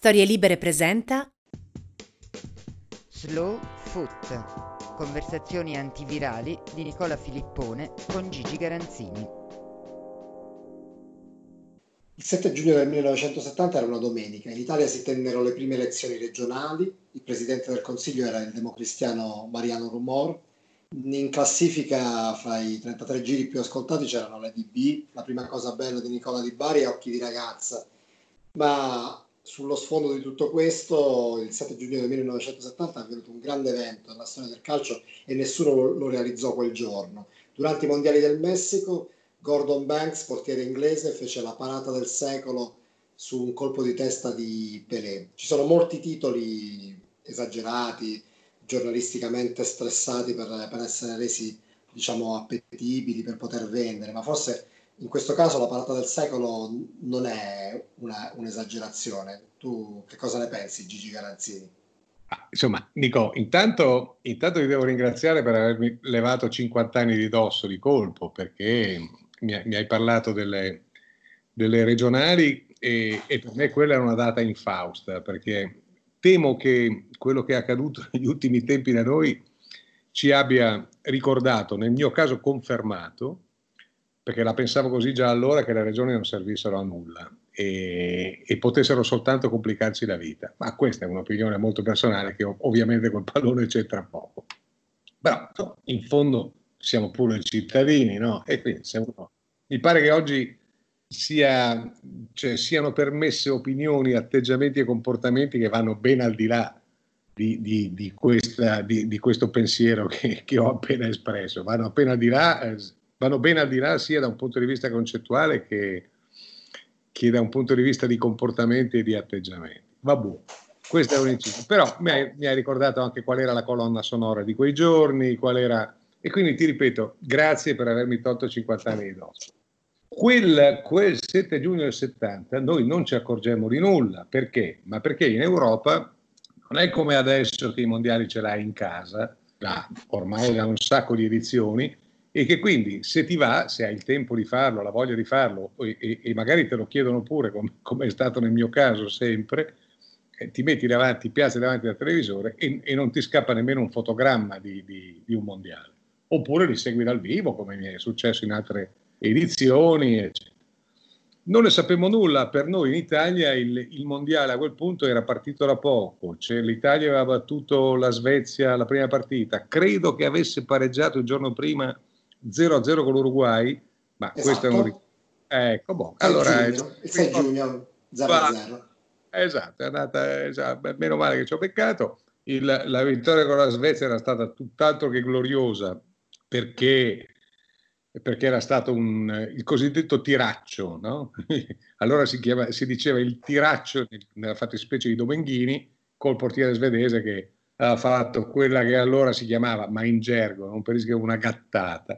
Storie Libere presenta Slow Foot. Conversazioni antivirali di Nicola Filippone con Gigi Garanzini. Il 7 giugno del 1970 era una domenica. In Italia si tennero le prime elezioni regionali. Il presidente del Consiglio era il democristiano Mariano Rumor. In classifica, fra i 33 giri più ascoltati, c'erano le DB, La prima cosa bella di Nicola Di Bari e Occhi di ragazza. Ma sullo sfondo di tutto questo, il 7 giugno del 1970 è avvenuto un grande evento nella storia del calcio e nessuno lo realizzò quel giorno. Durante i mondiali del Messico, Gordon Banks, portiere inglese, fece la parata del secolo su un colpo di testa di Pelé. Ci sono molti titoli esagerati, giornalisticamente stressati per, per essere resi diciamo appetibili, per poter vendere, ma forse in questo caso la parata del secolo non è una, un'esagerazione. Tu che cosa ne pensi, Gigi Garanzini? Ah, insomma, Nico, intanto, intanto ti devo ringraziare per avermi levato 50 anni di dosso di colpo, perché mi, mi hai parlato delle, delle regionali e, e, per me quella è una data infausta, perché temo che quello che è accaduto negli ultimi tempi da noi ci abbia ricordato, nel mio caso confermato, perché la pensavo così già allora che le regioni non servissero a nulla e, e, potessero soltanto complicarci la vita. Ma questa è un'opinione molto personale che ovviamente col pallone c'entra poco. Però in fondo siamo pure cittadini, no? E quindi uno... mi pare che oggi sia, cioè, siano permesse opinioni, atteggiamenti e comportamenti che vanno ben al di là di, di, di, questa, di questo pensiero che, che, ho appena espresso, vanno appena al di là. Eh, vanno bene al di là sia da un punto di vista concettuale che, che da un punto di vista di comportamenti e di atteggiamenti. Vabbè, questo è un inciso. Però mi hai, mi hai, ricordato anche qual era la colonna sonora di quei giorni, qual era... E quindi ti ripeto, grazie per avermi tolto 50 anni di dosso. Quel, quel 7 giugno del 70 noi non ci accorgemmo di nulla. Perché? Ma perché in Europa non è come adesso che i mondiali ce l'hai in casa, là, ormai da un sacco di edizioni, e che quindi se ti va, se hai il tempo di farlo, la voglia di farlo e, e, magari te lo chiedono pure, come, come, è stato nel mio caso sempre, eh, ti metti davanti, ti piace davanti al televisore e, e, non ti scappa nemmeno un fotogramma di, di, di, un mondiale. Oppure li segui dal vivo, come mi è successo in altre edizioni, eccetera. Non ne sappiamo nulla, per noi in Italia il, il mondiale a quel punto era partito da poco, cioè, l'Italia aveva battuto la Svezia alla prima partita, credo che avesse pareggiato il giorno prima 0-0 con l'Uruguay, ma esatto. questo è un... Esatto. Ecco, boh. allora, il 6 giugno 0-0. Esatto, è andata, esatto, meno male che ci ho beccato. Il, la vittoria con la Svezia era stata tutt'altro che gloriosa perché, perché era stato un, il cosiddetto tiraccio, no? allora si, chiama, si, diceva il tiraccio nella fattispecie di Domenghini col portiere svedese che aveva fatto quella che allora si chiamava, ma in gergo, non per rischio una gattata,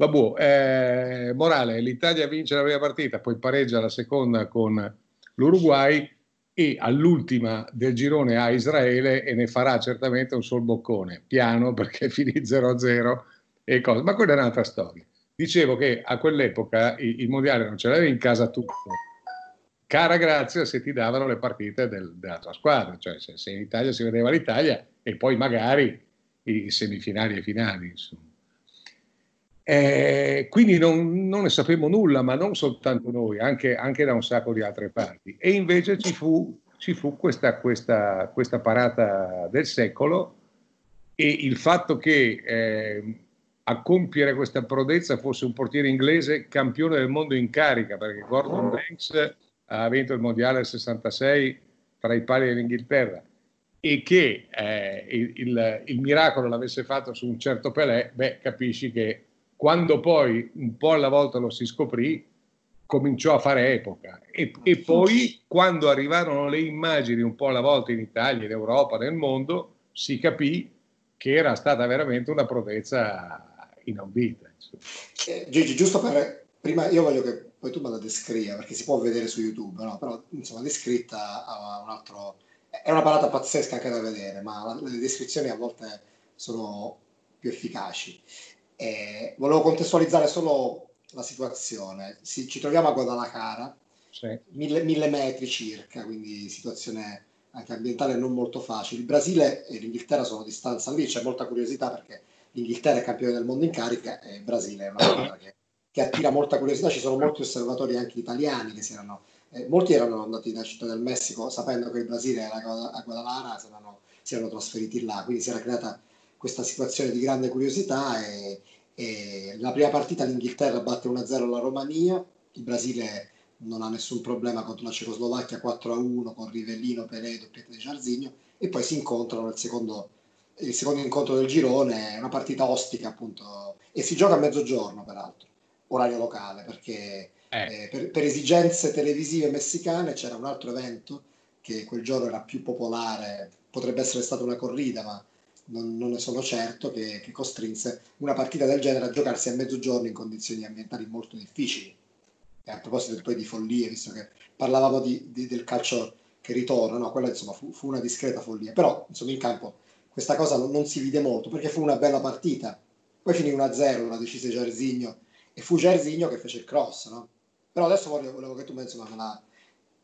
Vabbè, eh, morale, l'Italia vince la prima partita, poi pareggia la seconda con l'Uruguay e all'ultima del girone a Israele e ne farà certamente un sol boccone, piano perché finì 0-0 e cose. Ma quella è un'altra storia. Dicevo che a quell'epoca il, mondiale non ce l'avevi in casa tutto. Cara grazia se ti davano le partite del, della tua squadra, cioè se, se in Italia si vedeva l'Italia e poi magari i semifinali e finali, insomma. Eh, quindi non, non, ne sapevamo nulla, ma non soltanto noi, anche, anche, da un sacco di altre parti. E invece ci fu, ci fu questa, questa, questa, parata del secolo e il fatto che eh, a compiere questa prodezza fosse un portiere inglese campione del mondo in carica, perché Gordon Banks ha vinto il mondiale del 66 tra i pali dell'Inghilterra e che eh, il, il, il miracolo l'avesse fatto su un certo Pelé, beh, capisci che quando poi un po' alla volta lo si scoprì, cominciò a fare epoca. E, e, poi, quando arrivarono le immagini un po' alla volta in Italia, in Europa, nel mondo, si capì che era stata veramente una prodezza inaudita. Eh, Gigi, giusto per... Prima io voglio che poi tu me la descriva, perché si può vedere su YouTube, no? però insomma descritta a un altro... È una parata pazzesca anche da vedere, ma le descrizioni a volte sono più efficaci. Eh, volevo contestualizzare solo la situazione. Si, ci troviamo a Guadalajara, sì. mille, mille metri circa, quindi situazione anche ambientale non molto facile. Il Brasile e l'Inghilterra sono a distanza lì, c'è molta curiosità perché l'Inghilterra è campione del mondo in carica e il Brasile è una squadra che, che, attira molta curiosità. Ci sono molti osservatori anche italiani che si erano, eh, molti erano andati da Città del Messico sapendo che il Brasile era a Guadalajara, si erano, si erano trasferiti là, quindi si era creata questa situazione di grande curiosità e, e la prima partita l'Inghilterra batte 1-0 la Romania, il Brasile non ha nessun problema contro la Cecoslovacchia 4-1 con Rivellino, Pelé, doppietta di Giarzinho e poi si incontrano nel secondo, il secondo incontro del girone, una partita ostica appunto e si gioca a mezzogiorno peraltro, orario locale perché eh. Eh, per, per, esigenze televisive messicane c'era un altro evento che quel giorno era più popolare, potrebbe essere stata una corrida ma non, non ne sono certo, che, che costrinse una partita del genere a giocarsi a mezzogiorno in condizioni ambientali molto difficili e a proposito poi di follie, visto che parlavamo di, di, del calcio che ritorna, no, quella insomma fu, fu, una discreta follia, però insomma in campo questa cosa non, non, si vide molto perché fu una bella partita, poi finì 1-0, la decise Giarsigno e fu Giarsigno che fece il cross, no? Però adesso volevo, volevo che tu insomma, me, la,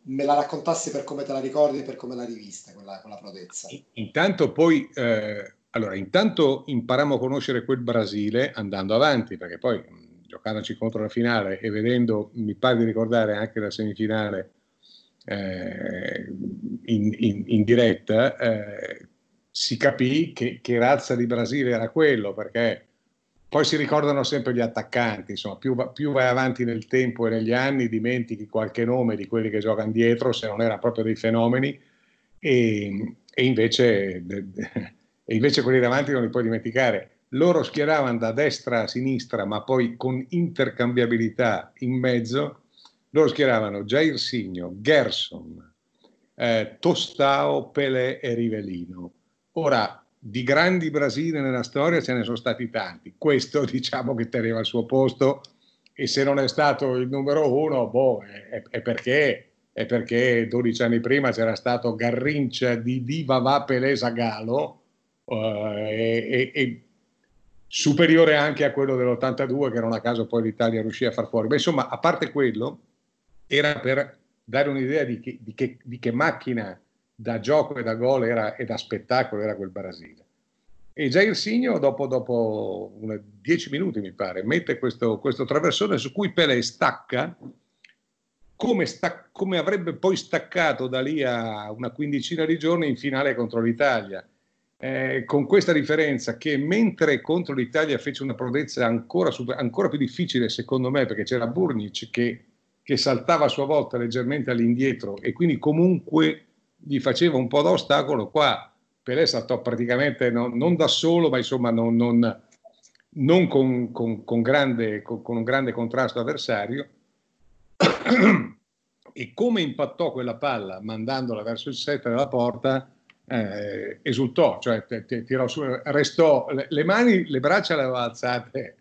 me la raccontassi per come te la ricordi e per come l'hai rivista, quella, quella prodezza. Intanto poi, eh, allora, intanto imparammo a conoscere quel Brasile andando avanti, perché poi giocandoci contro la finale e vedendo, mi pare di ricordare anche la semifinale eh, in, in, in, diretta, eh, si capì che, che, razza di Brasile era quello, perché poi si ricordano sempre gli attaccanti, insomma, più, più vai avanti nel tempo e negli anni, dimentichi qualche nome di quelli che giocano dietro, se non erano proprio dei fenomeni, e, e, invece, e invece quelli davanti non li puoi dimenticare. Loro schieravano da destra a sinistra, ma poi con intercambiabilità in mezzo, loro schieravano Jair Signo, Gerson, eh, Tostao, Pelé e Rivellino. Ora, di grandi Brasile nella storia ce ne sono stati tanti, questo diciamo che teneva il suo posto. E se non è stato il numero uno, boh, è, è perché, è perché 12 anni prima c'era stato Garrincia di Diva Va Pelé Zagalo eh, e, e superiore anche a quello dell'82 che non a caso poi l'Italia riuscì a far fuori. Ma insomma, a parte quello, era per dare un'idea di che, di che, di che macchina da gioco e da gol era, e da spettacolo era quel Brasile. E Jair Signo, dopo, dopo una, dieci minuti mi pare, mette questo, questo traversone su cui Pelé stacca come, sta, come avrebbe poi staccato da lì a una quindicina di giorni in finale contro l'Italia eh, con questa differenza che mentre contro l'Italia fece una prodezza ancora, ancora più difficile secondo me perché c'era Burnic che, che, saltava a sua volta leggermente all'indietro e quindi comunque gli faceva un po' da ostacolo, qua Pelé saltò praticamente non, non da solo ma insomma non, non, non con, con, con, grande, con, un grande contrasto avversario. E come impattò quella palla mandandola verso il set della porta eh, esultò, cioè tirò su, restò, le, le, mani, le braccia le aveva alzate,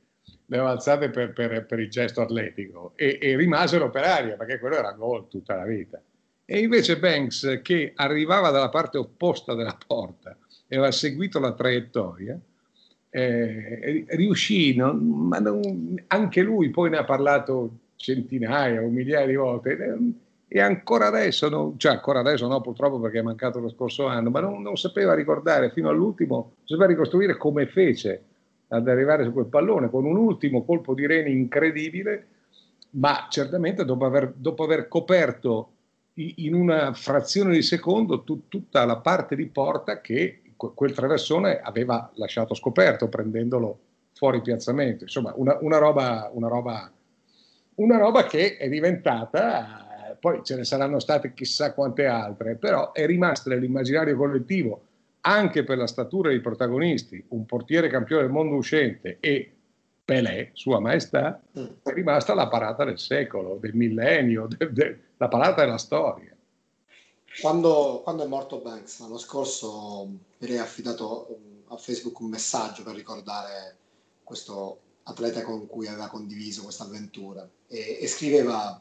le aveva alzate per, per, per, il gesto atletico e, e, rimasero per aria perché quello era gol tutta la vita. E invece Banks, che arrivava dalla parte opposta della porta e aveva seguito la traiettoria, eh, riuscì, non, ma non, anche lui poi ne ha parlato centinaia o migliaia di volte, e ancora adesso, non, cioè ancora adesso no purtroppo perché è mancato lo scorso anno, ma non, non sapeva ricordare fino all'ultimo, non sapeva ricostruire come fece ad arrivare su quel pallone con un ultimo colpo di reni incredibile, ma certamente dopo aver, dopo aver coperto in una frazione di secondo tu, tutta la parte di porta che quel traversone aveva lasciato scoperto prendendolo fuori piazzamento. Insomma, una, una, roba, una, roba, una roba che è diventata poi ce ne saranno state chissà quante altre, però è rimasta nell'immaginario collettivo, anche per la statura dei protagonisti, un portiere campione del mondo uscente e Pelé, Sua Maestà, mm. è rimasta la parata del secolo, del millennio, de, de, la parata della storia. Quando, quando, è morto Banks l'anno scorso, Pelé ha affidato mm, a Facebook un messaggio per ricordare questo atleta con cui aveva condiviso questa avventura e, e scriveva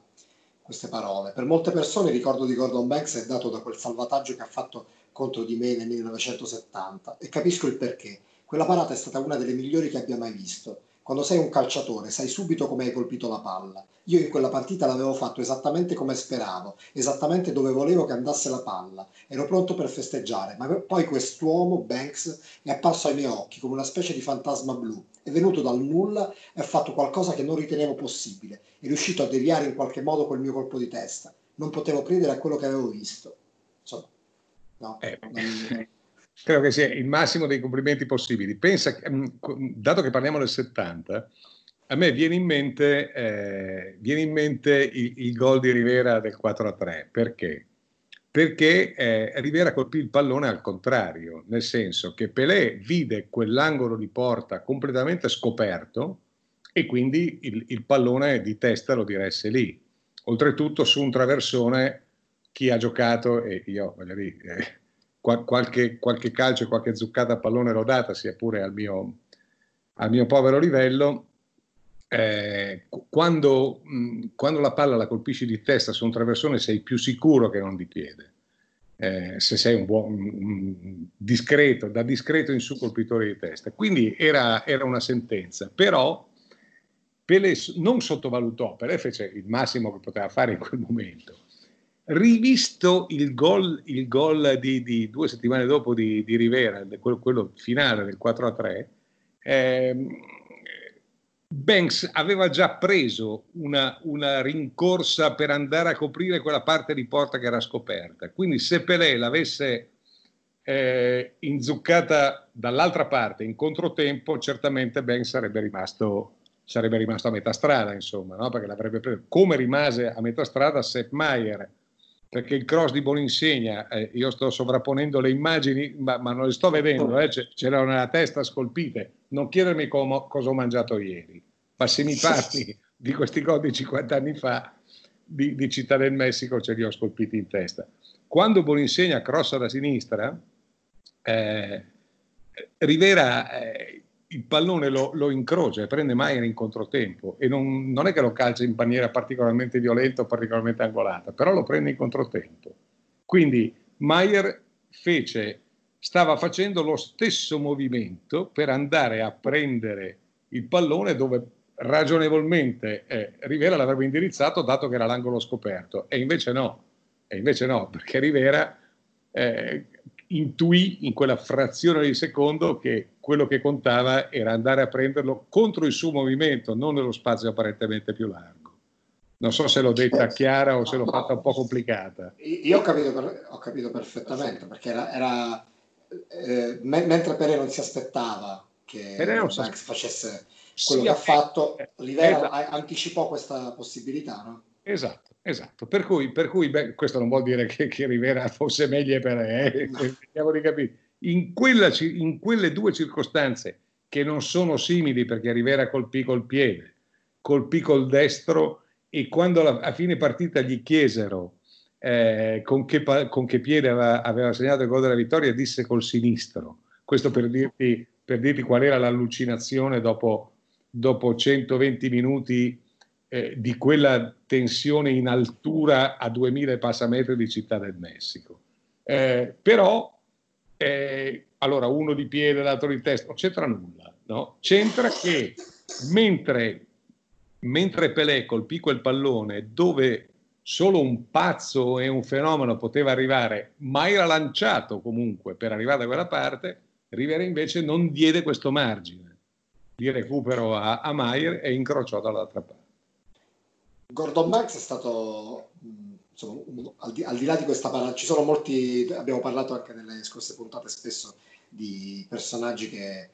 queste parole. Per molte persone il ricordo di Gordon Banks è dato da quel salvataggio che ha fatto contro di me nel 1970 e capisco il perché. Quella parata è stata una delle migliori che abbia mai visto. Quando sei un calciatore sai subito come hai colpito la palla. Io in quella partita l'avevo fatto esattamente come speravo, esattamente dove volevo che andasse la palla. Ero pronto per festeggiare, ma poi quest'uomo, Banks, è apparso ai miei occhi come una specie di fantasma blu. È venuto dal nulla e ha fatto qualcosa che non ritenevo possibile. È riuscito a deviare in qualche modo quel mio colpo di testa. Non potevo credere a quello che avevo visto. Insomma, no. Eh. Non credo che sia il massimo dei complimenti possibili. Pensa, mm, dato che parliamo del 70, a me viene in mente, eh, viene in mente il, il, gol di Rivera del 4-3. Perché? Perché eh, Rivera colpì il pallone al contrario, nel senso che Pelé vide quell'angolo di porta completamente scoperto e quindi il, il pallone di testa lo diresse lì. Oltretutto su un traversone chi ha giocato, e io voglio dire, eh, qualche, qualche calcio qualche zuccata a pallone l'ho data, sia pure al mio, al mio povero livello. Eh, quando, mh, quando, la palla la colpisci di testa su un traversone sei più sicuro che non di piede. Eh, se sei un buon discreto, da discreto in su colpitore di testa. Quindi era, era una sentenza, però Pelé non sottovalutò, Pelé fece il massimo che poteva fare in quel momento rivisto il gol, il gol di, di, due settimane dopo di, di Rivera, quello, quello, finale del 4-3, eh, Banks aveva già preso una, una, rincorsa per andare a coprire quella parte di porta che era scoperta. Quindi se Pelé l'avesse eh, inzuccata dall'altra parte in controtempo, certamente Banks sarebbe rimasto, sarebbe rimasto a metà strada, insomma, no? perché l'avrebbe preso. Come rimase a metà strada Sepp Maier perché il cross di Boninsegna, eh, io sto sovrapponendo le immagini, ma, ma non le sto vedendo, eh, c'erano nella testa scolpite. Non chiedermi com- cosa ho mangiato ieri, ma se mi parli di questi gol di 50 anni fa, di, di, Città del Messico, ce li ho scolpiti in testa. Quando Boninsegna crossa da sinistra, eh, Rivera eh, il pallone lo, lo, incrocia e prende Maier in controtempo e non, non, è che lo calcia in maniera particolarmente violenta o particolarmente angolata, però lo prende in controtempo. Quindi Maier fece, stava facendo lo stesso movimento per andare a prendere il pallone dove ragionevolmente eh, Rivera l'avrebbe indirizzato dato che era l'angolo scoperto e invece no, e invece no perché Rivera eh, intuì in quella frazione di secondo che quello che contava era andare a prenderlo contro il suo movimento, non nello spazio apparentemente più largo. Non so se l'ho detta chiara o se l'ho fatta un po' complicata. Io ho capito, ho capito perfettamente, perché era, era eh, me, mentre Pere non si aspettava che Banks facesse quello sì, che ha fatto, Livera esatto. anticipò questa possibilità, no? Esatto. Esatto, per cui, per cui beh, questo non vuol dire che, che Rivera fosse meglio per eh, vediamo di capire. In, quella, in quelle due circostanze che non sono simili perché Rivera colpì col piede, colpì col destro e quando la, a fine partita gli chiesero eh, con, che, con, che, piede aveva, aveva, segnato il gol della vittoria, disse col sinistro. Questo per dirti, per dirti qual era l'allucinazione dopo, dopo 120 minuti eh, di quella tensione in altura a 2000 passametri di Città del Messico. Eh, però, eh, allora, uno di piede, l'altro di testa, non c'entra nulla, no? C'entra che mentre, mentre Pelé colpì quel pallone dove solo un pazzo e un fenomeno poteva arrivare, ma era lanciato comunque per arrivare da quella parte, Rivera invece non diede questo margine di recupero a, a Maier e incrociò dall'altra parte. Gordon Banks è stato, insomma, un, al, di, al, di, là di questa parola, ci sono molti, abbiamo parlato anche nelle scorse puntate spesso di personaggi che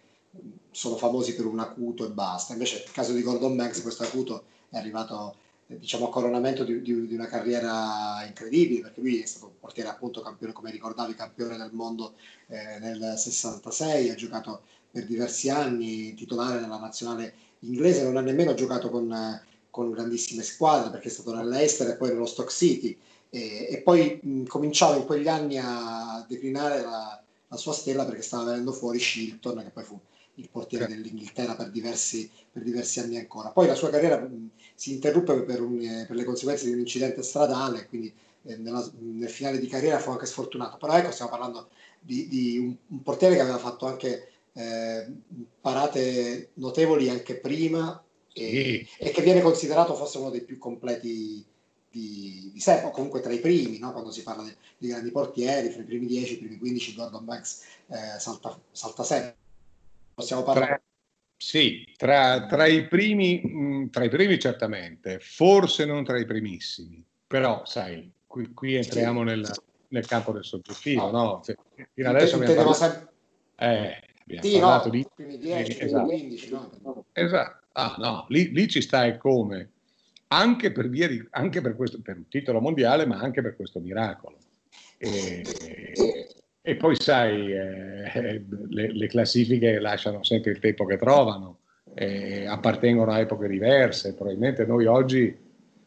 sono famosi per un acuto e basta, invece nel caso di Gordon Banks questo acuto è arrivato diciamo, a coronamento di, di, di, una carriera incredibile, perché lui è stato portiere appunto campione, come ricordavi, campione del mondo eh, nel 66, ha giocato per diversi anni, titolare nella nazionale inglese, non ha nemmeno giocato con, con grandissime squadre perché è stato nell'Ester e poi nello Stock City e, e poi mh, cominciava in quegli anni a declinare la, la, sua stella perché stava venendo fuori Shilton che poi fu il portiere sì. dell'Inghilterra per diversi, per diversi, anni ancora. Poi la sua carriera mh, si interruppe per, un, eh, per, le conseguenze di un incidente stradale, quindi eh, nella, nel finale di carriera fu anche sfortunato. Però ecco, stiamo parlando di, di un, un, portiere che aveva fatto anche eh, parate notevoli anche prima e, sì. e, che viene considerato forse uno dei più completi di, di sé, o comunque tra i primi, no? quando si parla di, di, grandi portieri, fra i primi 10, i primi 15, Gordon Banks eh, salta, salta sempre. Possiamo parlare? Tra, sì, tra, tra, i primi, mh, mm, tra i primi certamente, forse non tra i primissimi, però sai, qui, qui entriamo sì. nel, nel, campo del soggettivo, no? no? Cioè, fino adesso abbiamo parlato, sempre... eh, abbiamo sì, parlato no, di... primi 10, eh, esatto. 15, no? Esatto. Ah, no, lì, lì ci sta e come anche per, via di, anche per, questo, per un titolo mondiale, ma anche per questo miracolo. E, e poi sai, eh, le, le, classifiche lasciano sempre il tempo che trovano, eh, appartengono a epoche diverse, probabilmente noi oggi,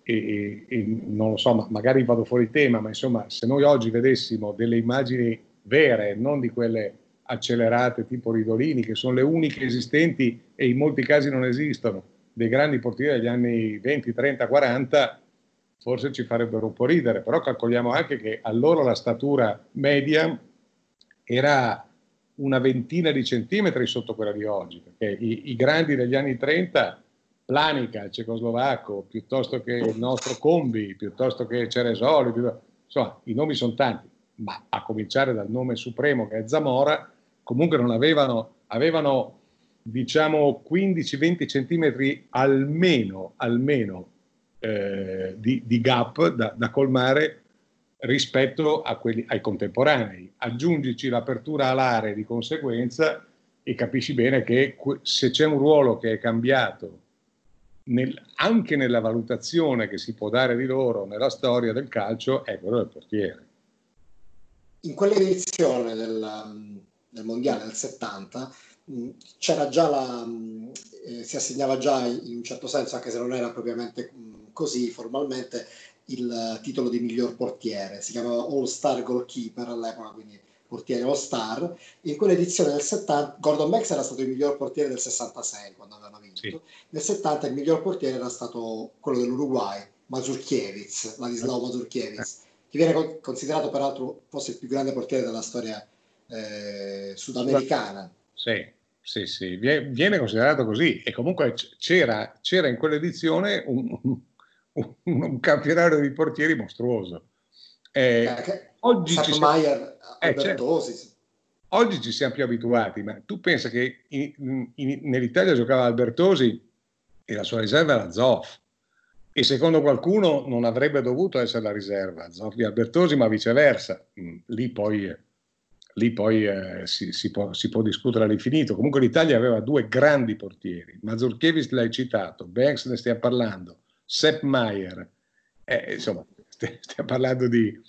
e, e, non lo so, ma magari vado fuori tema, ma insomma, se noi oggi vedessimo delle immagini vere, non di quelle accelerate tipo Ridolini, che sono le uniche esistenti e in molti casi non esistono, dei grandi portieri degli anni 20, 30, 40, forse ci farebbero un po' ridere, però calcoliamo anche che allora la statura media era una ventina di centimetri sotto quella di oggi, perché i, i grandi degli anni 30, Planica, il cecoslovacco, piuttosto che il nostro Combi, piuttosto che Ceresoli, insomma, i nomi sono tanti, ma a cominciare dal nome supremo che è Zamora, comunque non avevano, avevano diciamo 15-20 centimetri almeno, almeno eh, di, di, gap da, da, colmare rispetto quelli, ai contemporanei. Aggiungici l'apertura alare di conseguenza e capisci bene che se c'è un ruolo che è cambiato nel, anche nella valutazione che si può dare di loro nella storia del calcio è quello del portiere. In quell'edizione del, del Mondiale del 70 c'era già la, eh, si assegnava già in un certo senso, anche se non era propriamente così formalmente, il titolo di miglior portiere, si chiamava All Star Goalkeeper all'epoca, quindi portiere All Star. In quell'edizione del 70, Gordon Banks era stato il miglior portiere del 66 quando avevano vinto, sì. nel 70 il miglior portiere era stato quello dell'Uruguay, Mazurkiewicz, Ladislao Mazurkiewicz, che viene considerato peraltro forse il più grande portiere della storia eh, sudamericana. Sì, sì, sì, viene considerato così. E comunque c'era, c'era in quell'edizione un, un, un, campionato di portieri mostruoso. Eh, eh, oggi, ci siamo, eh, certo, oggi ci siamo più abituati, ma tu pensa che in, in, nell'Italia giocava Albertosi e la sua riserva era Zoff e secondo qualcuno non avrebbe dovuto essere la riserva Zoff di Albertosi, ma viceversa. Mm, lì poi lì poi eh, si, si, può, si, può, discutere all'infinito. Comunque l'Italia aveva due grandi portieri, Mazurkiewicz l'hai citato, Banks ne stiamo parlando, Sepp Maier, eh, insomma stiamo parlando di...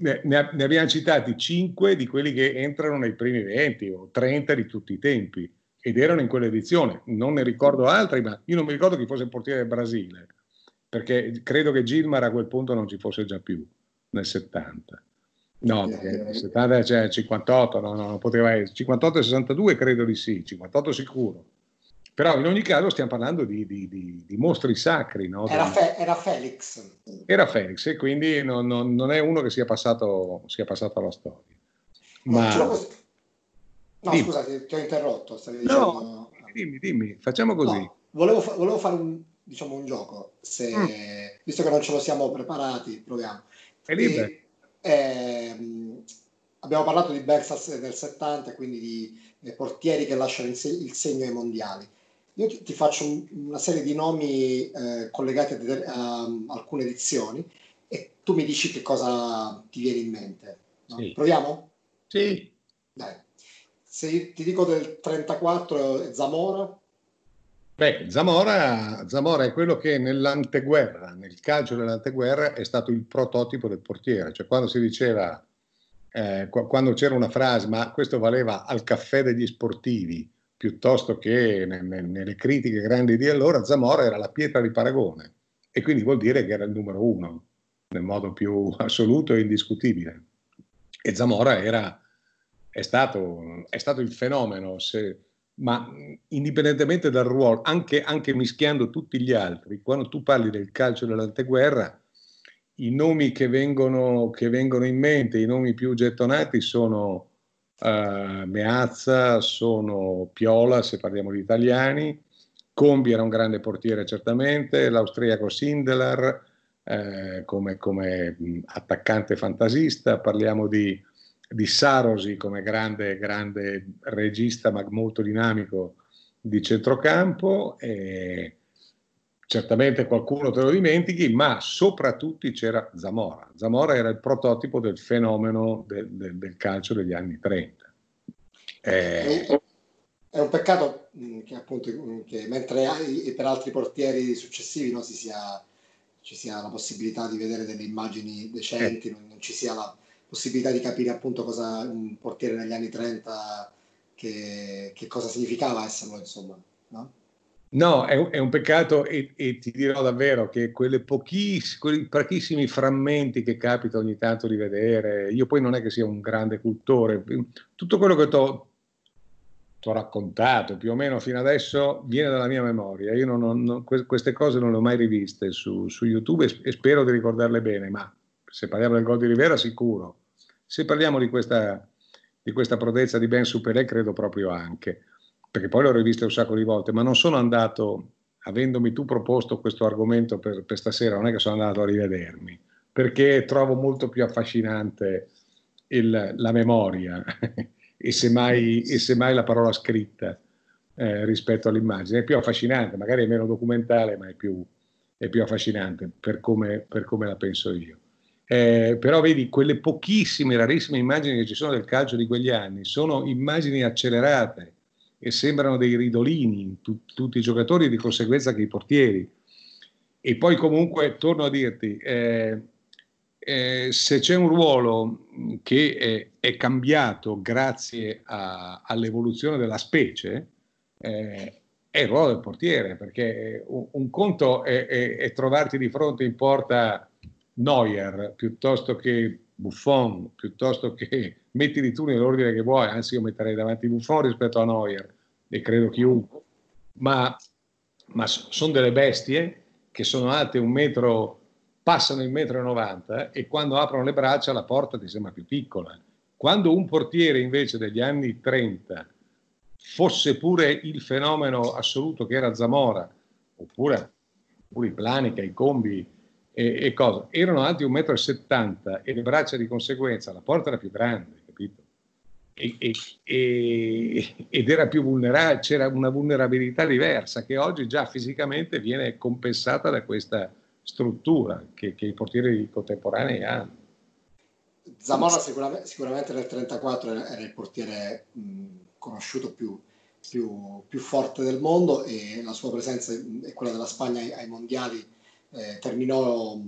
Ne, ne, abbiamo citati cinque di quelli che entrano nei primi 20 o 30 di tutti i tempi ed erano in quell'edizione. Non ne ricordo altri, ma io non mi ricordo chi fosse il portiere del Brasile, perché credo che Gilmar a quel punto non ci fosse già più nel 70. No, perché 70 c'è 58, no, no, non poteva essere. 58 e 62 credo di sì, 58 sicuro. Però in ogni caso stiamo parlando di, di, di, di mostri sacri. No? Era, Fe- era, Felix. Era Felix e quindi non, non, non, è uno che sia passato, sia passato alla storia. Ma... No, dimmi. scusa, ti, ti, ho interrotto. Dicendo... No, dimmi, dimmi, facciamo così. No, volevo, fa- volevo, fare un, diciamo, un gioco, se, mm. visto che non ce lo siamo preparati, proviamo. È libero. E eh, abbiamo parlato di Berksas del 70, quindi di eh, portieri che lasciano il, segno ai mondiali. Io ti, ti faccio un, una serie di nomi eh, collegati a, a, a, alcune edizioni e tu mi dici che cosa ti viene in mente. No? Sì. Proviamo? Sì. Dai. Se ti dico del 34 Zamora. Beh, Zamora, Zamora, è quello che nell'anteguerra, nel calcio dell'anteguerra, è stato il prototipo del portiere. Cioè quando si diceva, eh, quando c'era una frase, ma questo valeva al caffè degli sportivi, piuttosto che ne, ne, nelle critiche grandi di allora, Zamora era la pietra di paragone. E quindi vuol dire che era il numero uno, nel modo più assoluto e indiscutibile. E Zamora era, è, stato, è stato il fenomeno. Se, ma indipendentemente dal ruolo, anche, anche, mischiando tutti gli altri, quando tu parli del calcio dell'anteguerra, i nomi che vengono, che vengono in mente, i nomi più gettonati sono, uh, Meazza, sono Piola se parliamo di italiani, Combi era un grande portiere certamente, l'austriaco Sindelar eh, come, come, attaccante fantasista, parliamo di, di Sarosi come grande, grande regista ma molto dinamico di centrocampo. E, certamente qualcuno te lo dimentichi, ma soprattutto c'era Zamora. Zamora era il prototipo del fenomeno del, del, del calcio degli anni 30. Eh, è un peccato che appunto che mentre per altri portieri successivi no, sia, ci sia la possibilità di vedere delle immagini decenti, eh. non, non, ci sia la possibilità di capire appunto cosa un portiere negli anni 30 che, che cosa significava esserlo, insomma. No? No, è un, è un peccato e, e, ti dirò davvero che quelle pochiss- quei pochissimi frammenti che capita ogni tanto di vedere, io poi non è che sia un grande cultore, tutto quello che ti ho raccontato più o meno fino adesso viene dalla mia memoria, io non, non, non, queste cose non le ho mai riviste su, su YouTube e, e, spero di ricordarle bene, ma se parliamo del gol di Rivera sicuro, se parliamo di questa, di questa prodezza di Ben Superé credo proprio anche perché poi l'ho rivista un sacco di volte, ma non sono andato, avendomi tu proposto questo argomento per, per stasera, non è che sono andato a rivedermi, perché trovo molto più affascinante il, la memoria e, semmai, e semmai la parola scritta eh, rispetto all'immagine. È più affascinante, magari è meno documentale, ma è più, è più affascinante per come, per come, la penso io. Eh, però vedi, quelle pochissime, rarissime immagini che ci sono del calcio di quegli anni sono immagini accelerate, e sembrano dei ridolini tu, tutti i giocatori e di conseguenza anche i portieri. E poi comunque, torno a dirti, eh, eh, se c'è un ruolo che è, è cambiato grazie a, all'evoluzione della specie, eh, è il ruolo del portiere, perché un, un conto è, è, è, trovarti di fronte in porta Neuer piuttosto che Buffon, piuttosto che mettili tu nell'ordine che vuoi, anzi io metterei davanti Buffon rispetto a Neuer e credo chiunque, ma, ma sono delle bestie che sono alte un metro, passano il metro e 90 e quando aprono le braccia la porta ti sembra più piccola. Quando un portiere invece degli anni 30 fosse pure il fenomeno assoluto che era Zamora, oppure, oppure i Planica, i Combi, e, e cosa, erano alti 1,70 m e le braccia di conseguenza, la porta era più grande, capito? E, e, e, ed era più vulnerabile, c'era una vulnerabilità diversa che oggi già fisicamente viene compensata da questa struttura che, che i portieri contemporanei hanno. Zamora sicuramente, sicuramente nel 1934 era il portiere mh, conosciuto più, più, più, forte del mondo e la sua presenza e quella della Spagna ai, ai mondiali eh, terminò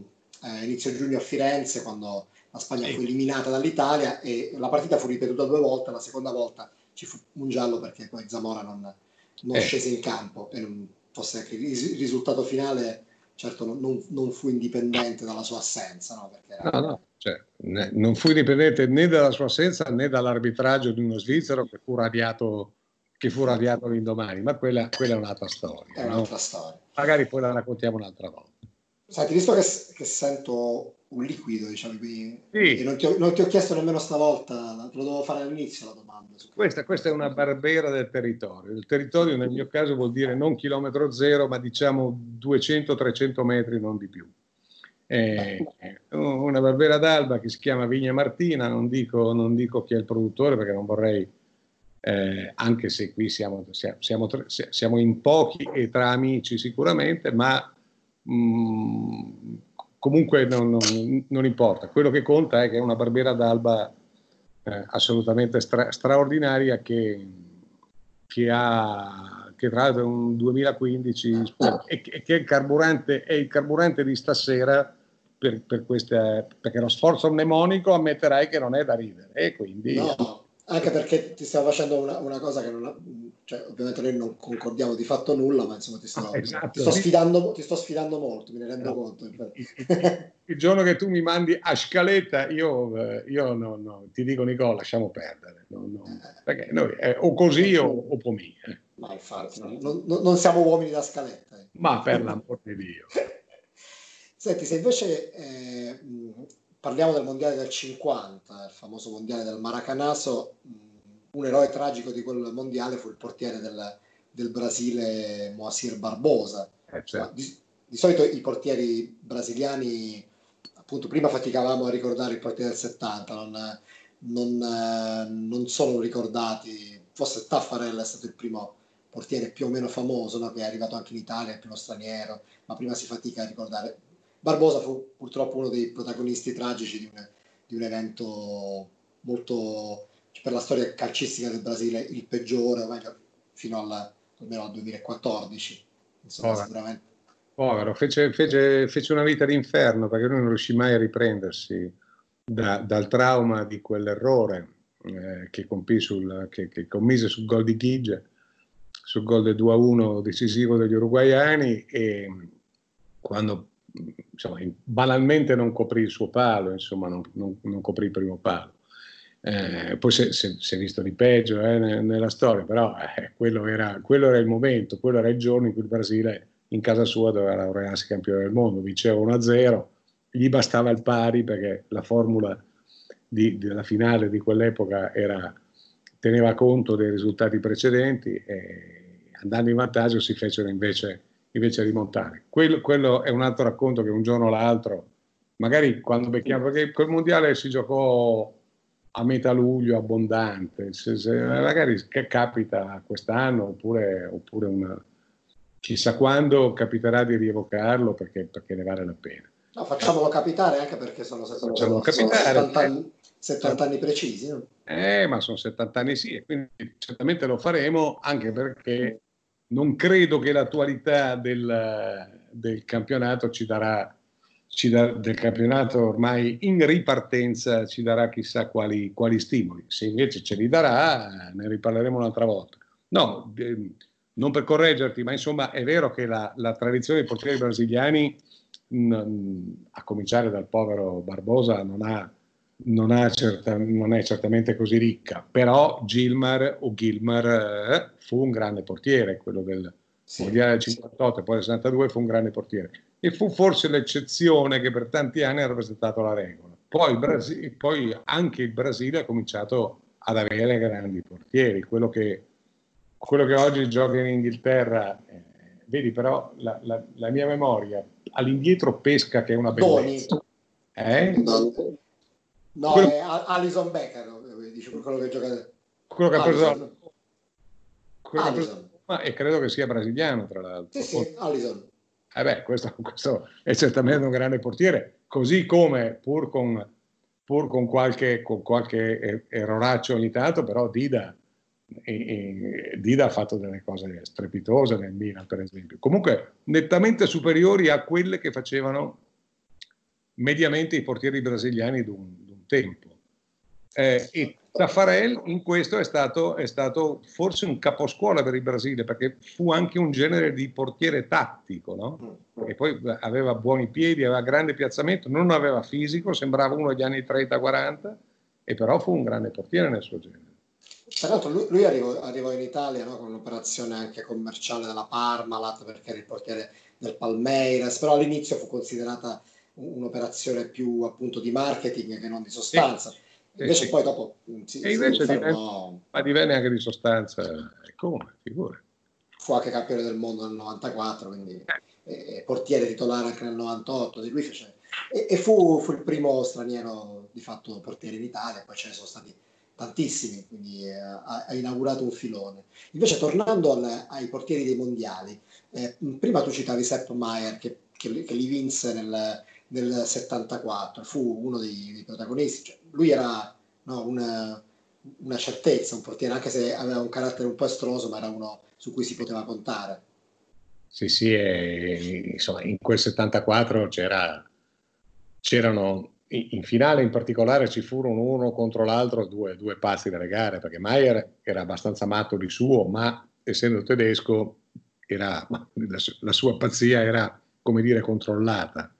eh, inizio giugno a Firenze quando la Spagna fu eliminata dall'Italia e la partita fu ripetuta due volte, la seconda volta ci fu un giallo perché poi Zamora non, non eh. scese in campo e non fosse che il risultato finale certo non, non, fu indipendente dalla sua assenza. No, era... no, no cioè, ne, non fu indipendente né dalla sua assenza né dall'arbitraggio di uno svizzero che fu radiato, che fu radiato l'indomani, ma quella, quella, è un'altra storia. È un'altra no? storia. Magari poi la raccontiamo un'altra volta. Senti, visto che, che sento un liquido, diciamo, quindi, sì. non, ti ho, non, ti ho, chiesto nemmeno stavolta, te lo devo fare all'inizio la domanda. Questa, questa, è una barbera del territorio. Il territorio nel mio caso vuol dire non chilometro zero, ma diciamo 200-300 metri, non di più. Eh, una barbera d'alba che si chiama Vigna Martina, non dico, non dico chi è il produttore perché non vorrei, eh, anche se qui siamo, siamo, siamo, in pochi e tra amici sicuramente, ma mm, comunque non, non, non, importa, quello che conta è che è una barbiera d'alba eh, assolutamente stra- straordinaria che, che, ha, che tra l'altro è un 2015 e che, è, il carburante, è il carburante di stasera per, per questa, perché lo sforzo mnemonico ammetterai che non è da ridere e quindi... No anche perché ti stavo facendo una, una cosa che non ha, cioè, ovviamente noi non concordiamo di fatto nulla, ma insomma ti sto, esatto. ti sto, sfidando, ti sto sfidando, molto, me ne rendo no. conto. Il, il, giorno che tu mi mandi a scaletta, io, eh, io no, no, ti dico Nicola, lasciamo perdere, perché noi eh, o così o, o pomì. Eh. Ma infatti, non, non, siamo uomini da scaletta. Eh. Ma per l'amor di Dio. Senti, se invece eh, parliamo del mondiale del 50, il famoso mondiale del Maracanaso, un eroe tragico di quel mondiale fu il portiere del, del Brasile Moacir Barbosa. Eh, certo. di, di, solito i portieri brasiliani, appunto, prima faticavamo a ricordare il portiere del 70, non, non, non sono ricordati. Forse Taffarella è stato il primo portiere più o meno famoso, no? che è arrivato anche in Italia, il primo straniero, ma prima si fatica a ricordare. Barbosa fu purtroppo uno dei protagonisti tragici di un, di un evento molto per la storia calcistica del Brasile il peggiore, o meglio, fino al, almeno al 2014. Insomma, Povero. sicuramente. Povero, fece, fece, fece, una vita d'inferno perché lui non riuscì mai a riprendersi da, dal trauma di quell'errore eh, che, sul, che, che, commise sul gol di Gige, sul gol del 2-1 decisivo degli uruguaiani e quando insomma, banalmente non coprì il suo palo, insomma, non, non, non coprì il primo palo. Eh, poi si è visto di peggio eh, nella storia, però eh, quello, era, quello, era, il momento, quello era il giorno in cui il Brasile in casa sua doveva laurearsi campione del mondo, vinceva 1-0, gli bastava il pari perché la formula di, della finale di quell'epoca era, teneva conto dei risultati precedenti e andando in vantaggio si fecero invece, invece rimontare. Quello, quello è un altro racconto che un giorno o l'altro, magari quando becchiamo, perché quel mondiale si giocò a metà luglio abbondante, se, se magari che capita quest'anno oppure, oppure una, chissà quando capiterà di rievocarlo perché, perché, ne vale la pena. No, facciamolo capitare anche perché sono, sono, sono 70, anni, 70 anni precisi. No? Eh, ma sono 70 anni sì, e quindi certamente lo faremo anche perché non credo che l'attualità del, del campionato ci darà da, del campionato ormai in ripartenza ci darà chissà quali, quali, stimoli. Se invece ce li darà, ne riparleremo un'altra volta. No, eh, non per correggerti, ma insomma è vero che la, la tradizione dei portieri brasiliani, mh, a cominciare dal povero Barbosa, non, ha, non, ha certa, non è certamente così ricca, però Gilmar o Gilmar eh, fu un grande portiere, quello del sì, mondiale del 58 e poi del 62 fu un grande portiere e fu forse l'eccezione che per tanti anni ha rappresentato la regola. Poi, Brasile, poi anche il Brasile ha cominciato ad avere grandi portieri, quello che, quello che oggi gioca in Inghilterra, eh, vedi però la, la, la, mia memoria all'indietro pesca che è una bellezza. Eh? No, quello, è Alison Becker, eh, dice quello che gioca. Quello che ha preso, quello che ha preso e credo che sia brasiliano tra l'altro. Sì, sì, Alison. Eh beh, questo, questo, è certamente un grande portiere, così come pur con, pur con, qualche, con qualche erroraccio ogni tanto, però Dida, e, e, Dida ha fatto delle cose strepitose nel Milan, per esempio. Comunque nettamente superiori a quelle che facevano mediamente i portieri brasiliani di un, di un tempo. Eh, e Taffarel in questo è stato, è stato, forse un caposcuola per il Brasile perché fu anche un genere di portiere tattico, no? E poi aveva buoni piedi, aveva grande piazzamento, non aveva fisico, sembrava uno degli anni 30-40 e però fu un grande portiere nel suo genere. Tra l'altro lui, lui arrivò, arrivò, in Italia no? con un'operazione anche commerciale della Parmalat perché era il portiere del Palmeiras, però all'inizio fu considerata un'operazione più appunto di marketing che non di sostanza. Sì Invece poi dopo mm, si, e invece si divenne, ma divenne anche di sostanza, e come, figure. Fu anche campione del mondo nel 94, quindi eh. portiere titolare anche nel 98, di lui fece, e, e fu, fu, il primo straniero di fatto portiere in Italia, poi ce ne sono stati tantissimi, quindi eh, ha, ha, inaugurato un filone. Invece tornando al, ai portieri dei mondiali, eh, prima tu citavi Sepp Maier che, che, che li vinse nel, nel 74, fu uno dei, dei protagonisti, cioè, lui era no, una, una, certezza, un portiere, anche se aveva un carattere un po' estroso, ma era uno su cui si poteva contare. Sì, sì, e, insomma, in quel 74 c'era, c'erano, in finale in particolare ci furono uno contro l'altro due, due pazzi delle gare, perché Maier era abbastanza matto di suo, ma essendo tedesco era, la sua pazzia era, come dire, controllata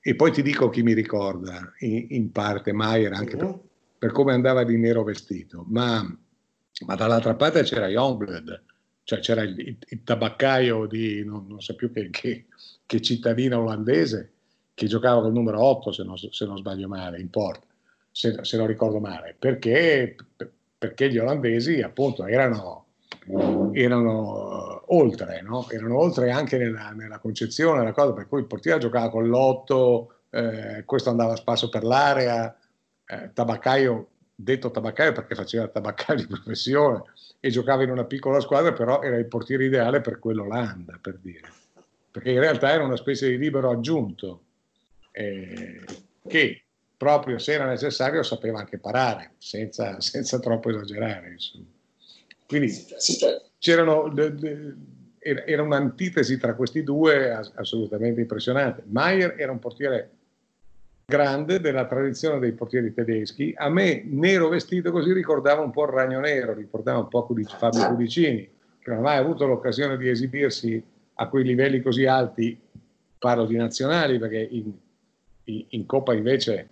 e poi ti dico chi mi ricorda, in, in parte Maier anche per, per, come andava di nero vestito, ma, ma dall'altra parte c'era Youngblood, cioè c'era il, il, il tabaccaio di non, non so più che, che, che, cittadina olandese che giocava col numero 8 se non, se non sbaglio male, in porta, se, se non ricordo male, perché perché gli olandesi appunto erano, erano oltre, no? erano oltre anche nella, nella concezione, della cosa, per cui il portiere giocava con l'otto, eh, questo andava a spasso per l'area, eh, tabaccaio, detto tabaccaio perché faceva tabaccaio di professione e giocava in una piccola squadra, però era il portiere ideale per quell'Olanda, per dire, perché in realtà era una specie di libero aggiunto eh, che proprio se era necessario sapeva anche parare, senza, senza troppo esagerare. Insomma. Quindi c'erano, era un'antitesi tra questi due assolutamente impressionante. Maier era un portiere grande della tradizione dei portieri tedeschi. A me, nero vestito così, ricordava un po' il Ragno Nero, ricordava un po' Fabio Cudicini, che non ha mai avuto l'occasione di esibirsi a quei livelli così alti, parlo di nazionali, perché in, in Coppa invece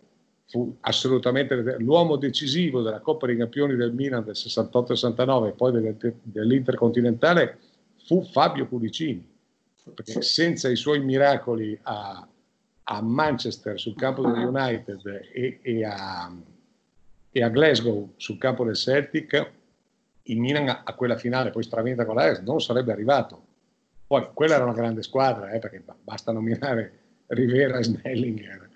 fu assolutamente l'uomo decisivo della Coppa dei Campioni del Milan del 68-69 e poi dell'Intercontinentale fu Fabio Cudicini, perché senza i suoi miracoli a a Manchester sul campo del United e, e, a, e, a, Glasgow sul campo del Celtic, il Milan a, quella finale, poi stravinta con l'Ajax, non sarebbe arrivato. Poi quella era una grande squadra, eh, perché basta nominare Rivera, Snellinger,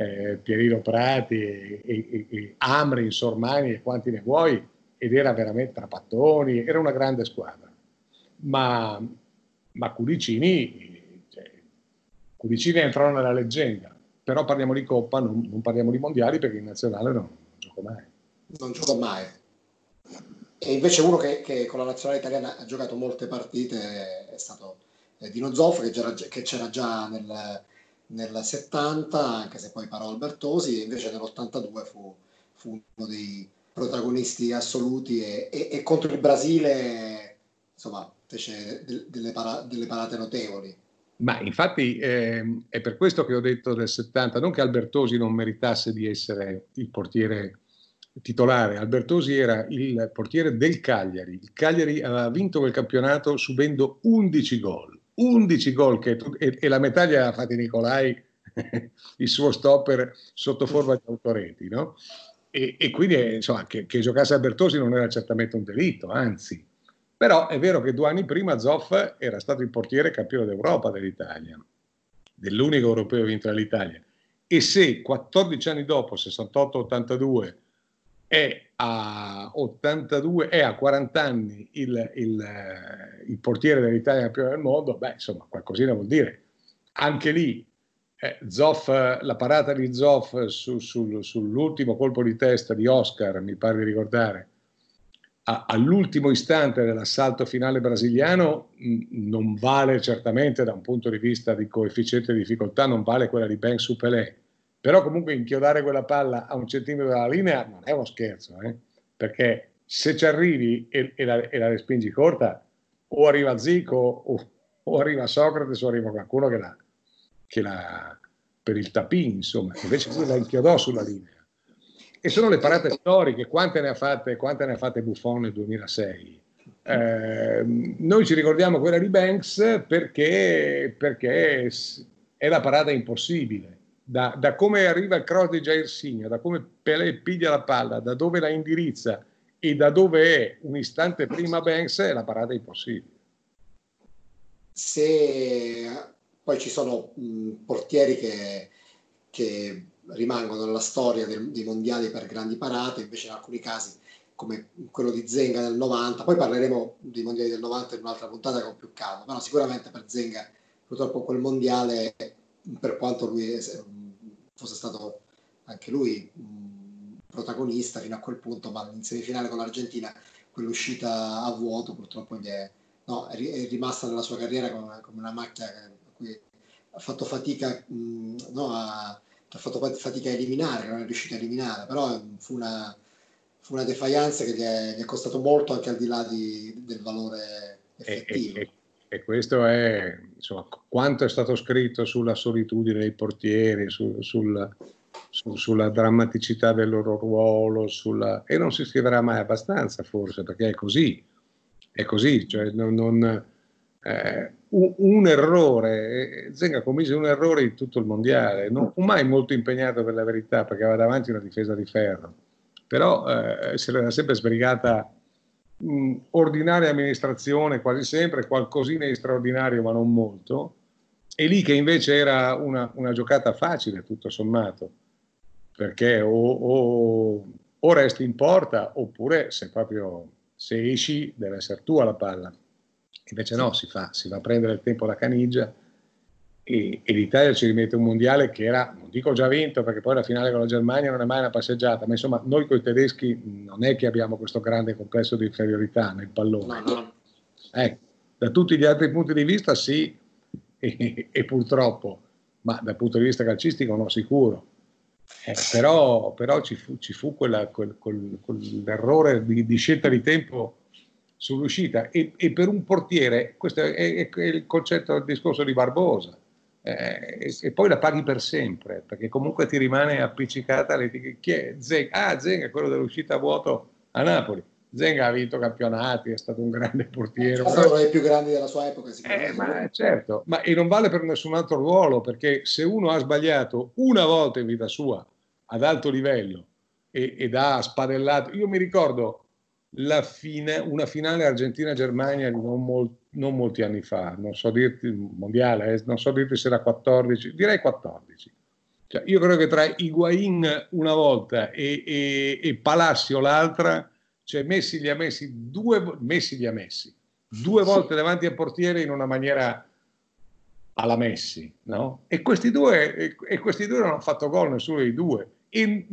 eh, Pierino Prati, e, e, e Amri, Sormani e quanti ne vuoi, ed era veramente Trapattoni, era una grande squadra. Ma, ma Curicini Cudicini entrano nella leggenda, però parliamo di Coppa, non, non parliamo di mondiali perché in nazionale non, non gioco mai. Non gioco mai. E invece uno che, che, con la nazionale italiana ha giocato molte partite è stato eh, Dino Zoff, che, che c'era già nel, nel, 70, anche se poi parò Albertosi, e invece nell'82 fu, fu uno dei protagonisti assoluti e, e, e contro il Brasile insomma, fece delle, para, delle parate notevoli. Ma infatti eh, è per questo che ho detto del 70, non che Albertosi non meritasse di essere il portiere titolare, Albertosi era il portiere del Cagliari, il Cagliari aveva vinto quel campionato subendo 11 gol, 11 gol che, e, e, la metà gli aveva fatti Nicolai, il suo stopper sotto forma di autoreti, no? E, e quindi insomma, che, che giocasse Albertosi non era certamente un delitto, anzi però è vero che due anni prima Zoff era stato il portiere campione d'Europa dell'Italia, dell'unico europeo vinto dall'Italia. E se 14 anni dopo, 68-82, è a 82, è a 40 anni il, il, il portiere dell'Italia campione del mondo, beh, insomma, qualcosina vuol dire. Anche lì, eh, Zoff, la parata di Zoff su, su, sull'ultimo colpo di testa di Oscar, mi pare di ricordare, all'ultimo istante dell'assalto finale brasiliano non vale certamente da un punto di vista di coefficiente di difficoltà, non vale quella di Ben su Pelé, però comunque inchiodare quella palla a un centimetro dalla linea non è uno scherzo, eh? perché se ci arrivi e, e, la, e, la, respingi corta, o arriva Zico o, o, arriva Socrate o arriva qualcuno che la, che la per il tapin, insomma, invece lui la inchiodò sulla linea e sono le parate storiche, quante ne ha fatte, quante ne ha fatte Buffon nel 2006? Eh, noi ci ricordiamo quella di Banks perché, perché è la parata impossibile. Da, da, come arriva il cross di Jair Signa, da come Pelé piglia la palla, da dove la indirizza e da dove è un istante prima Banks è la parata impossibile. Se poi ci sono mh, portieri che, che rimangono nella storia del, dei mondiali per grandi parate, invece in alcuni casi come quello di Zenga del 90, poi parleremo dei mondiali del 90 in un'altra puntata con più calma, però sicuramente per Zenga purtroppo quel mondiale, per quanto lui fosse stato anche lui protagonista fino a quel punto, ma in semifinale con l'Argentina quell'uscita a vuoto purtroppo gli è, no, è, rimasta nella sua carriera come, come una macchia a cui ha fatto fatica mh, no, a ha fatto fatica a eliminare, non è riuscito a eliminare, però fu una, fu una defiance che gli è, gli è, costato molto anche al di là di, del valore effettivo. E, e, e, questo è insomma, quanto è stato scritto sulla solitudine dei portieri, su, sul, su, sulla drammaticità del loro ruolo, sulla... e non si scriverà mai abbastanza forse, perché è così, è così, cioè non, non eh, un, un, errore, Zenga commise un errore in tutto il mondiale, non fu mai molto impegnato per la verità perché aveva davanti una difesa di ferro, però eh, se l'era sempre sbrigata mh, ordinaria amministrazione quasi sempre, qualcosina di straordinario ma non molto, e lì che invece era una, una giocata facile tutto sommato, perché o, o, o, resti in porta oppure se proprio se esci deve essere tua la palla. Invece no, si, fa, si va a prendere il tempo da canigia e, e, l'Italia ci rimette un mondiale che era, non dico già vinto perché poi la finale con la Germania non è mai una passeggiata, ma insomma noi con i tedeschi non è che abbiamo questo grande complesso di inferiorità nel pallone. No. Eh, da tutti gli altri punti di vista sì, e, e, purtroppo, ma dal punto di vista calcistico no, sicuro. Eh, però, però, ci fu, ci fu quella, quel, quel, quell'errore di, di, scelta di tempo sull'uscita e, e, per un portiere, questo è, è, è il concetto del discorso di Barbosa, eh, e, poi la paghi per sempre, perché comunque ti rimane appiccicata l'etichetta. Chi è? Zenga. Ah, Zenga, quello dell'uscita a vuoto a Napoli. Zenga ha vinto campionati, è stato un grande portiere. È stato uno dei più grandi della sua epoca, eh, ma, certo, ma e non vale per nessun altro ruolo, perché se uno ha sbagliato una volta in vita sua ad alto livello e, ed ha spadellato, io mi ricordo fine, una finale Argentina-Germania non, mol, non, molti anni fa, non so dirti mondiale, eh, non so dirti se era 14, direi 14. Cioè, io credo che tra Higuain una volta e, e, e Palacio l'altra, cioè Messi li ha messi due, Messi li ha messi due volte davanti al portiere in una maniera alla Messi, no? E questi due, e, e questi due non hanno fatto gol nessuno dei due. E,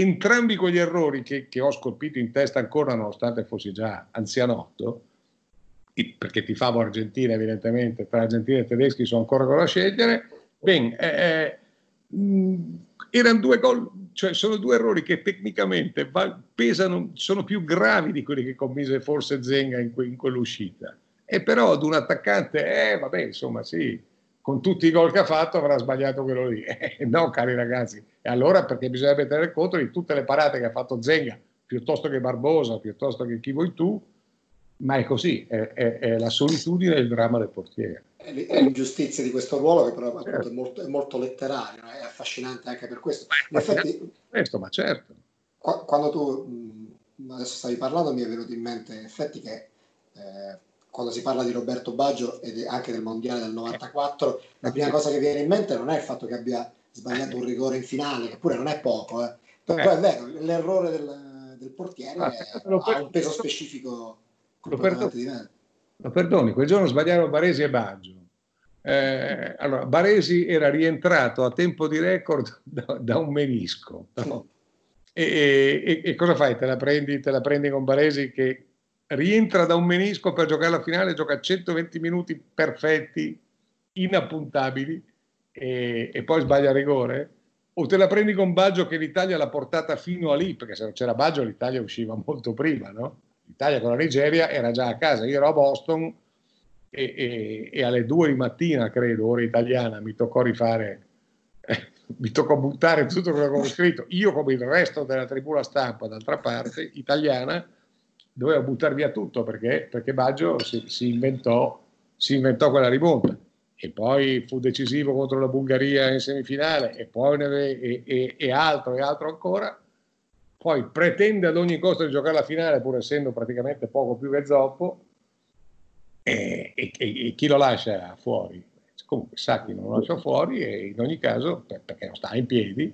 entrambi quegli errori che, che, ho scolpito in testa ancora nonostante fossi già anzianotto, perché ti favo Argentina evidentemente, tra Argentina e tedeschi sono ancora con da scegliere, ben, eh, eh mh, erano due gol, cioè sono due errori che tecnicamente va, pesano, sono più gravi di quelli che commise forse Zenga in, que, in quell'uscita. E però ad un attaccante, eh vabbè, insomma sì, con tutti i gol che ha fatto avrà sbagliato quello lì. No, cari ragazzi. E allora perché bisognerebbe tenere conto di tutte le parate che ha fatto Zenga, piuttosto che Barbosa, piuttosto che chi vuoi tu, ma è così, è, è, è la solitudine e il dramma del portiere. È l'ingiustizia di questo ruolo che però certo. è, molto, è, molto, letterario, è affascinante anche per questo. In effetti, questo, ma certo. Quando tu adesso stavi parlando mi è venuto in mente in effetti che eh, quando si parla di Roberto Baggio e anche del mondiale del 94, la prima cosa che viene in mente non è il fatto che abbia sbagliato un rigore in finale, che pure non è poco, eh. però è vero, l'errore del, del portiere ah, ha un peso specifico lo perdoni, lo perdoni, quel giorno sbagliarono Baresi e Baggio. Eh, allora, Baresi era rientrato a tempo di record da, da un menisco. No? E, e, e, cosa fai? Te la, prendi, te la prendi con Baresi che rientra da un menisco per giocare la finale, gioca 120 minuti perfetti, inappuntabili e, e poi sbaglia rigore? O te la prendi con Baggio che l'Italia l'ha portata fino a lì, perché se non c'era Baggio l'Italia usciva molto prima, no? L'Italia con la Nigeria era già a casa, io ero a Boston e, e, e alle due di mattina, credo, ora italiana, mi toccò rifare, eh, mi toccò buttare tutto quello che avevo scritto. Io come il resto della tribuna stampa, d'altra parte, italiana, doveva buttare via tutto perché, perché Baggio si, si, inventò, si, inventò, quella rimonta. E poi fu decisivo contro la Bulgaria in semifinale e poi e, e, e altro e altro ancora. Poi pretende ad ogni costo di giocare la finale pur essendo praticamente poco più che zoppo. E, e, chi lo lascia fuori? Comunque Sacchi non lo lascia fuori e in ogni caso perché non sta in piedi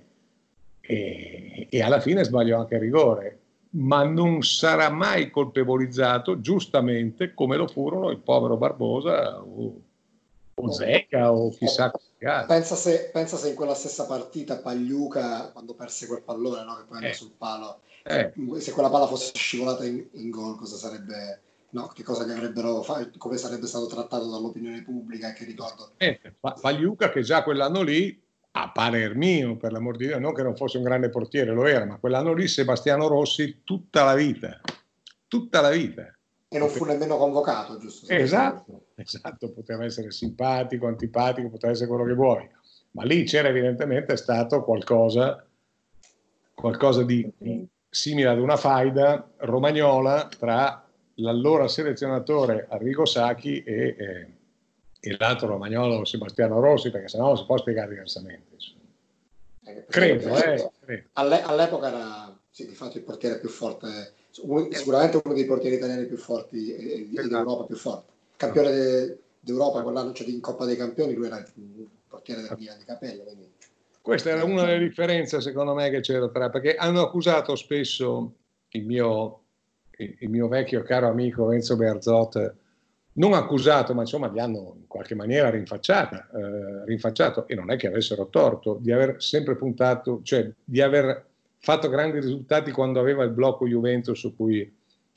e alla fine sbagliò anche il rigore ma non sarà mai colpevolizzato giustamente come lo furono il povero Barbosa o, o Zecca o chissà altro. Pensa se, pensa se in quella stessa partita Pagliuca, quando perse quel pallone no, che poi andò eh. sul palo, eh. se quella palla fosse scivolata in, in gol, cosa sarebbe... No, che cosa che avrebbero fatto, come sarebbe stato trattato dall'opinione pubblica, che ricordo. Eh, Pagliuca che già quell'anno lì a parer mio, per l'amor di Dio, non che non fosse un grande portiere, lo era, ma quell'anno lì Sebastiano Rossi tutta la vita, tutta la vita. E non fu nemmeno convocato, giusto? Esatto, esatto, poteva essere simpatico, antipatico, poteva essere quello che vuoi, ma lì c'era evidentemente stato qualcosa, qualcosa di, di simile ad una faida romagnola tra l'allora selezionatore Arrigo Sacchi e... Eh, e l'altro romagnolo Sebastiano Rossi, perché sennò si può spiegare diversamente. Eh, credo, eh, credo. All'epoca era sì, di fatto il portiere più forte, sicuramente uno dei portieri italiani più forti e, esatto. d'Europa più forte. Campione de, d'Europa quell'anno, cioè in Coppa dei Campioni, lui era il portiere del Milan di Capello. Quindi... Questa era una delle differenze, secondo me, che c'era tra, perché hanno accusato spesso il mio, il mio vecchio caro amico Enzo Berzot, non accusato, ma insomma gli hanno in qualche maniera eh, rinfacciato, e non è che avessero torto, di aver sempre puntato, cioè di aver fatto grandi risultati quando aveva il blocco Juventus su cui,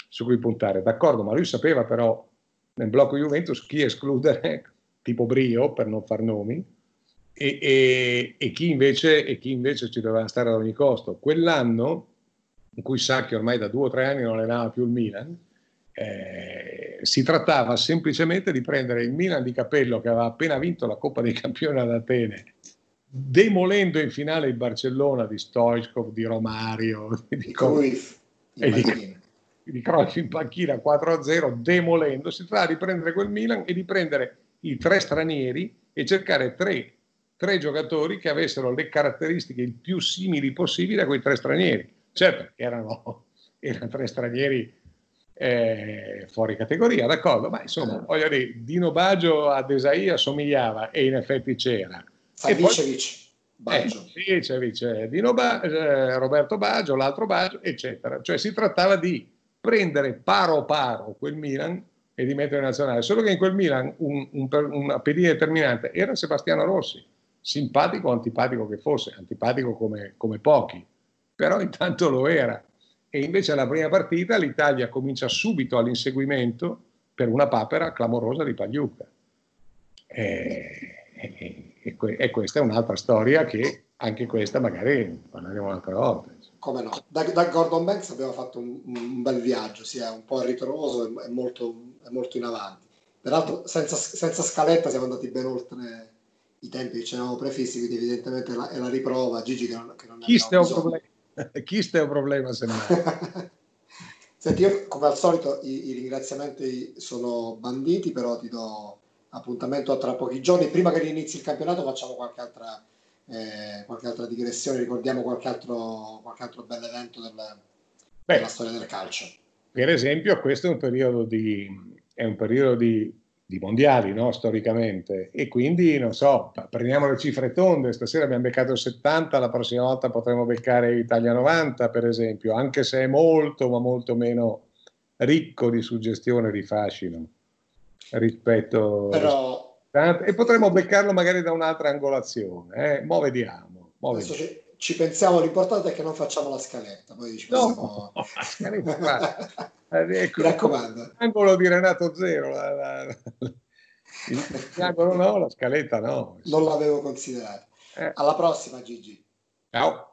su cui puntare. D'accordo, ma lui sapeva però nel blocco Juventus chi escludere, tipo Brio, per non far nomi, e, e, e, chi invece, e chi invece ci doveva stare ad ogni costo. Quell'anno, in cui Sacchi ormai da due o tre anni non allenava più il Milan, eh, si trattava semplicemente di prendere il Milan di Capello che aveva appena vinto la Coppa dei Campioni ad Atene demolendo in finale il Barcellona di Stoichkov, di Romario, di Cruyff, e di, di Cruyff in panchina 4-0, demolendo, si tratta di prendere quel Milan e di prendere i tre stranieri e cercare tre, tre giocatori che avessero le caratteristiche il più simili possibili a quei tre stranieri. Certo, erano, erano tre stranieri eh, fuori categoria, d'accordo, ma insomma, voglio dire, Dino Baggio a Desaia somigliava e in effetti c'era Savicevic. Baggio. Eh, Savicevic, Dino ba- eh, Roberto Baggio, l'altro Baggio, eccetera. Cioè si trattava di prendere paro paro quel Milan e di mettere in nazionale. Solo che in quel Milan un, un, una pedina determinante era Sebastiano Rossi, simpatico o antipatico che fosse, antipatico come, come pochi, però intanto lo era. E invece alla prima partita l'Italia comincia subito all'inseguimento per una papera clamorosa di Pagliuca. E, e, e, e, questa è un'altra storia che anche questa magari parleremo un'altra volta. Come no? Da, da, Gordon Banks abbiamo fatto un, un bel viaggio, sia un po' ritroso e molto, molto, in avanti. Peraltro senza, senza, scaletta siamo andati ben oltre i tempi che ci eravamo prefissi, quindi evidentemente la, è la riprova. Gigi che non, che non è un problema? Chi è un problema semmai? Senti, io come al solito i, i ringraziamenti sono banditi, però ti do appuntamento tra pochi giorni. Prima che inizi il campionato facciamo qualche altra, eh, qualche altra digressione, ricordiamo qualche altro, qualche altro bel evento del, Beh, della storia del calcio. Per esempio questo è un periodo di, è un periodo di, di mondiali, no? storicamente, e quindi, non so, prendiamo le cifre tonde, stasera abbiamo beccato il 70, la prossima volta potremo beccare Italia 90, per esempio, anche se è molto, ma molto meno ricco di suggestione di fascino rispetto, Però, e potremmo beccarlo magari da un'altra angolazione. Eh? Mo vediamo. Mo vediamo. Ci, pensiamo, l'importante è che non facciamo la scaletta. Poi ci no, la scaletta, eh, ecco, Mi raccomando. L'angolo di Renato Zero. La, la, la, l'angolo no, la scaletta no. Non l'avevo considerato. Eh. Alla prossima Gigi. Ciao.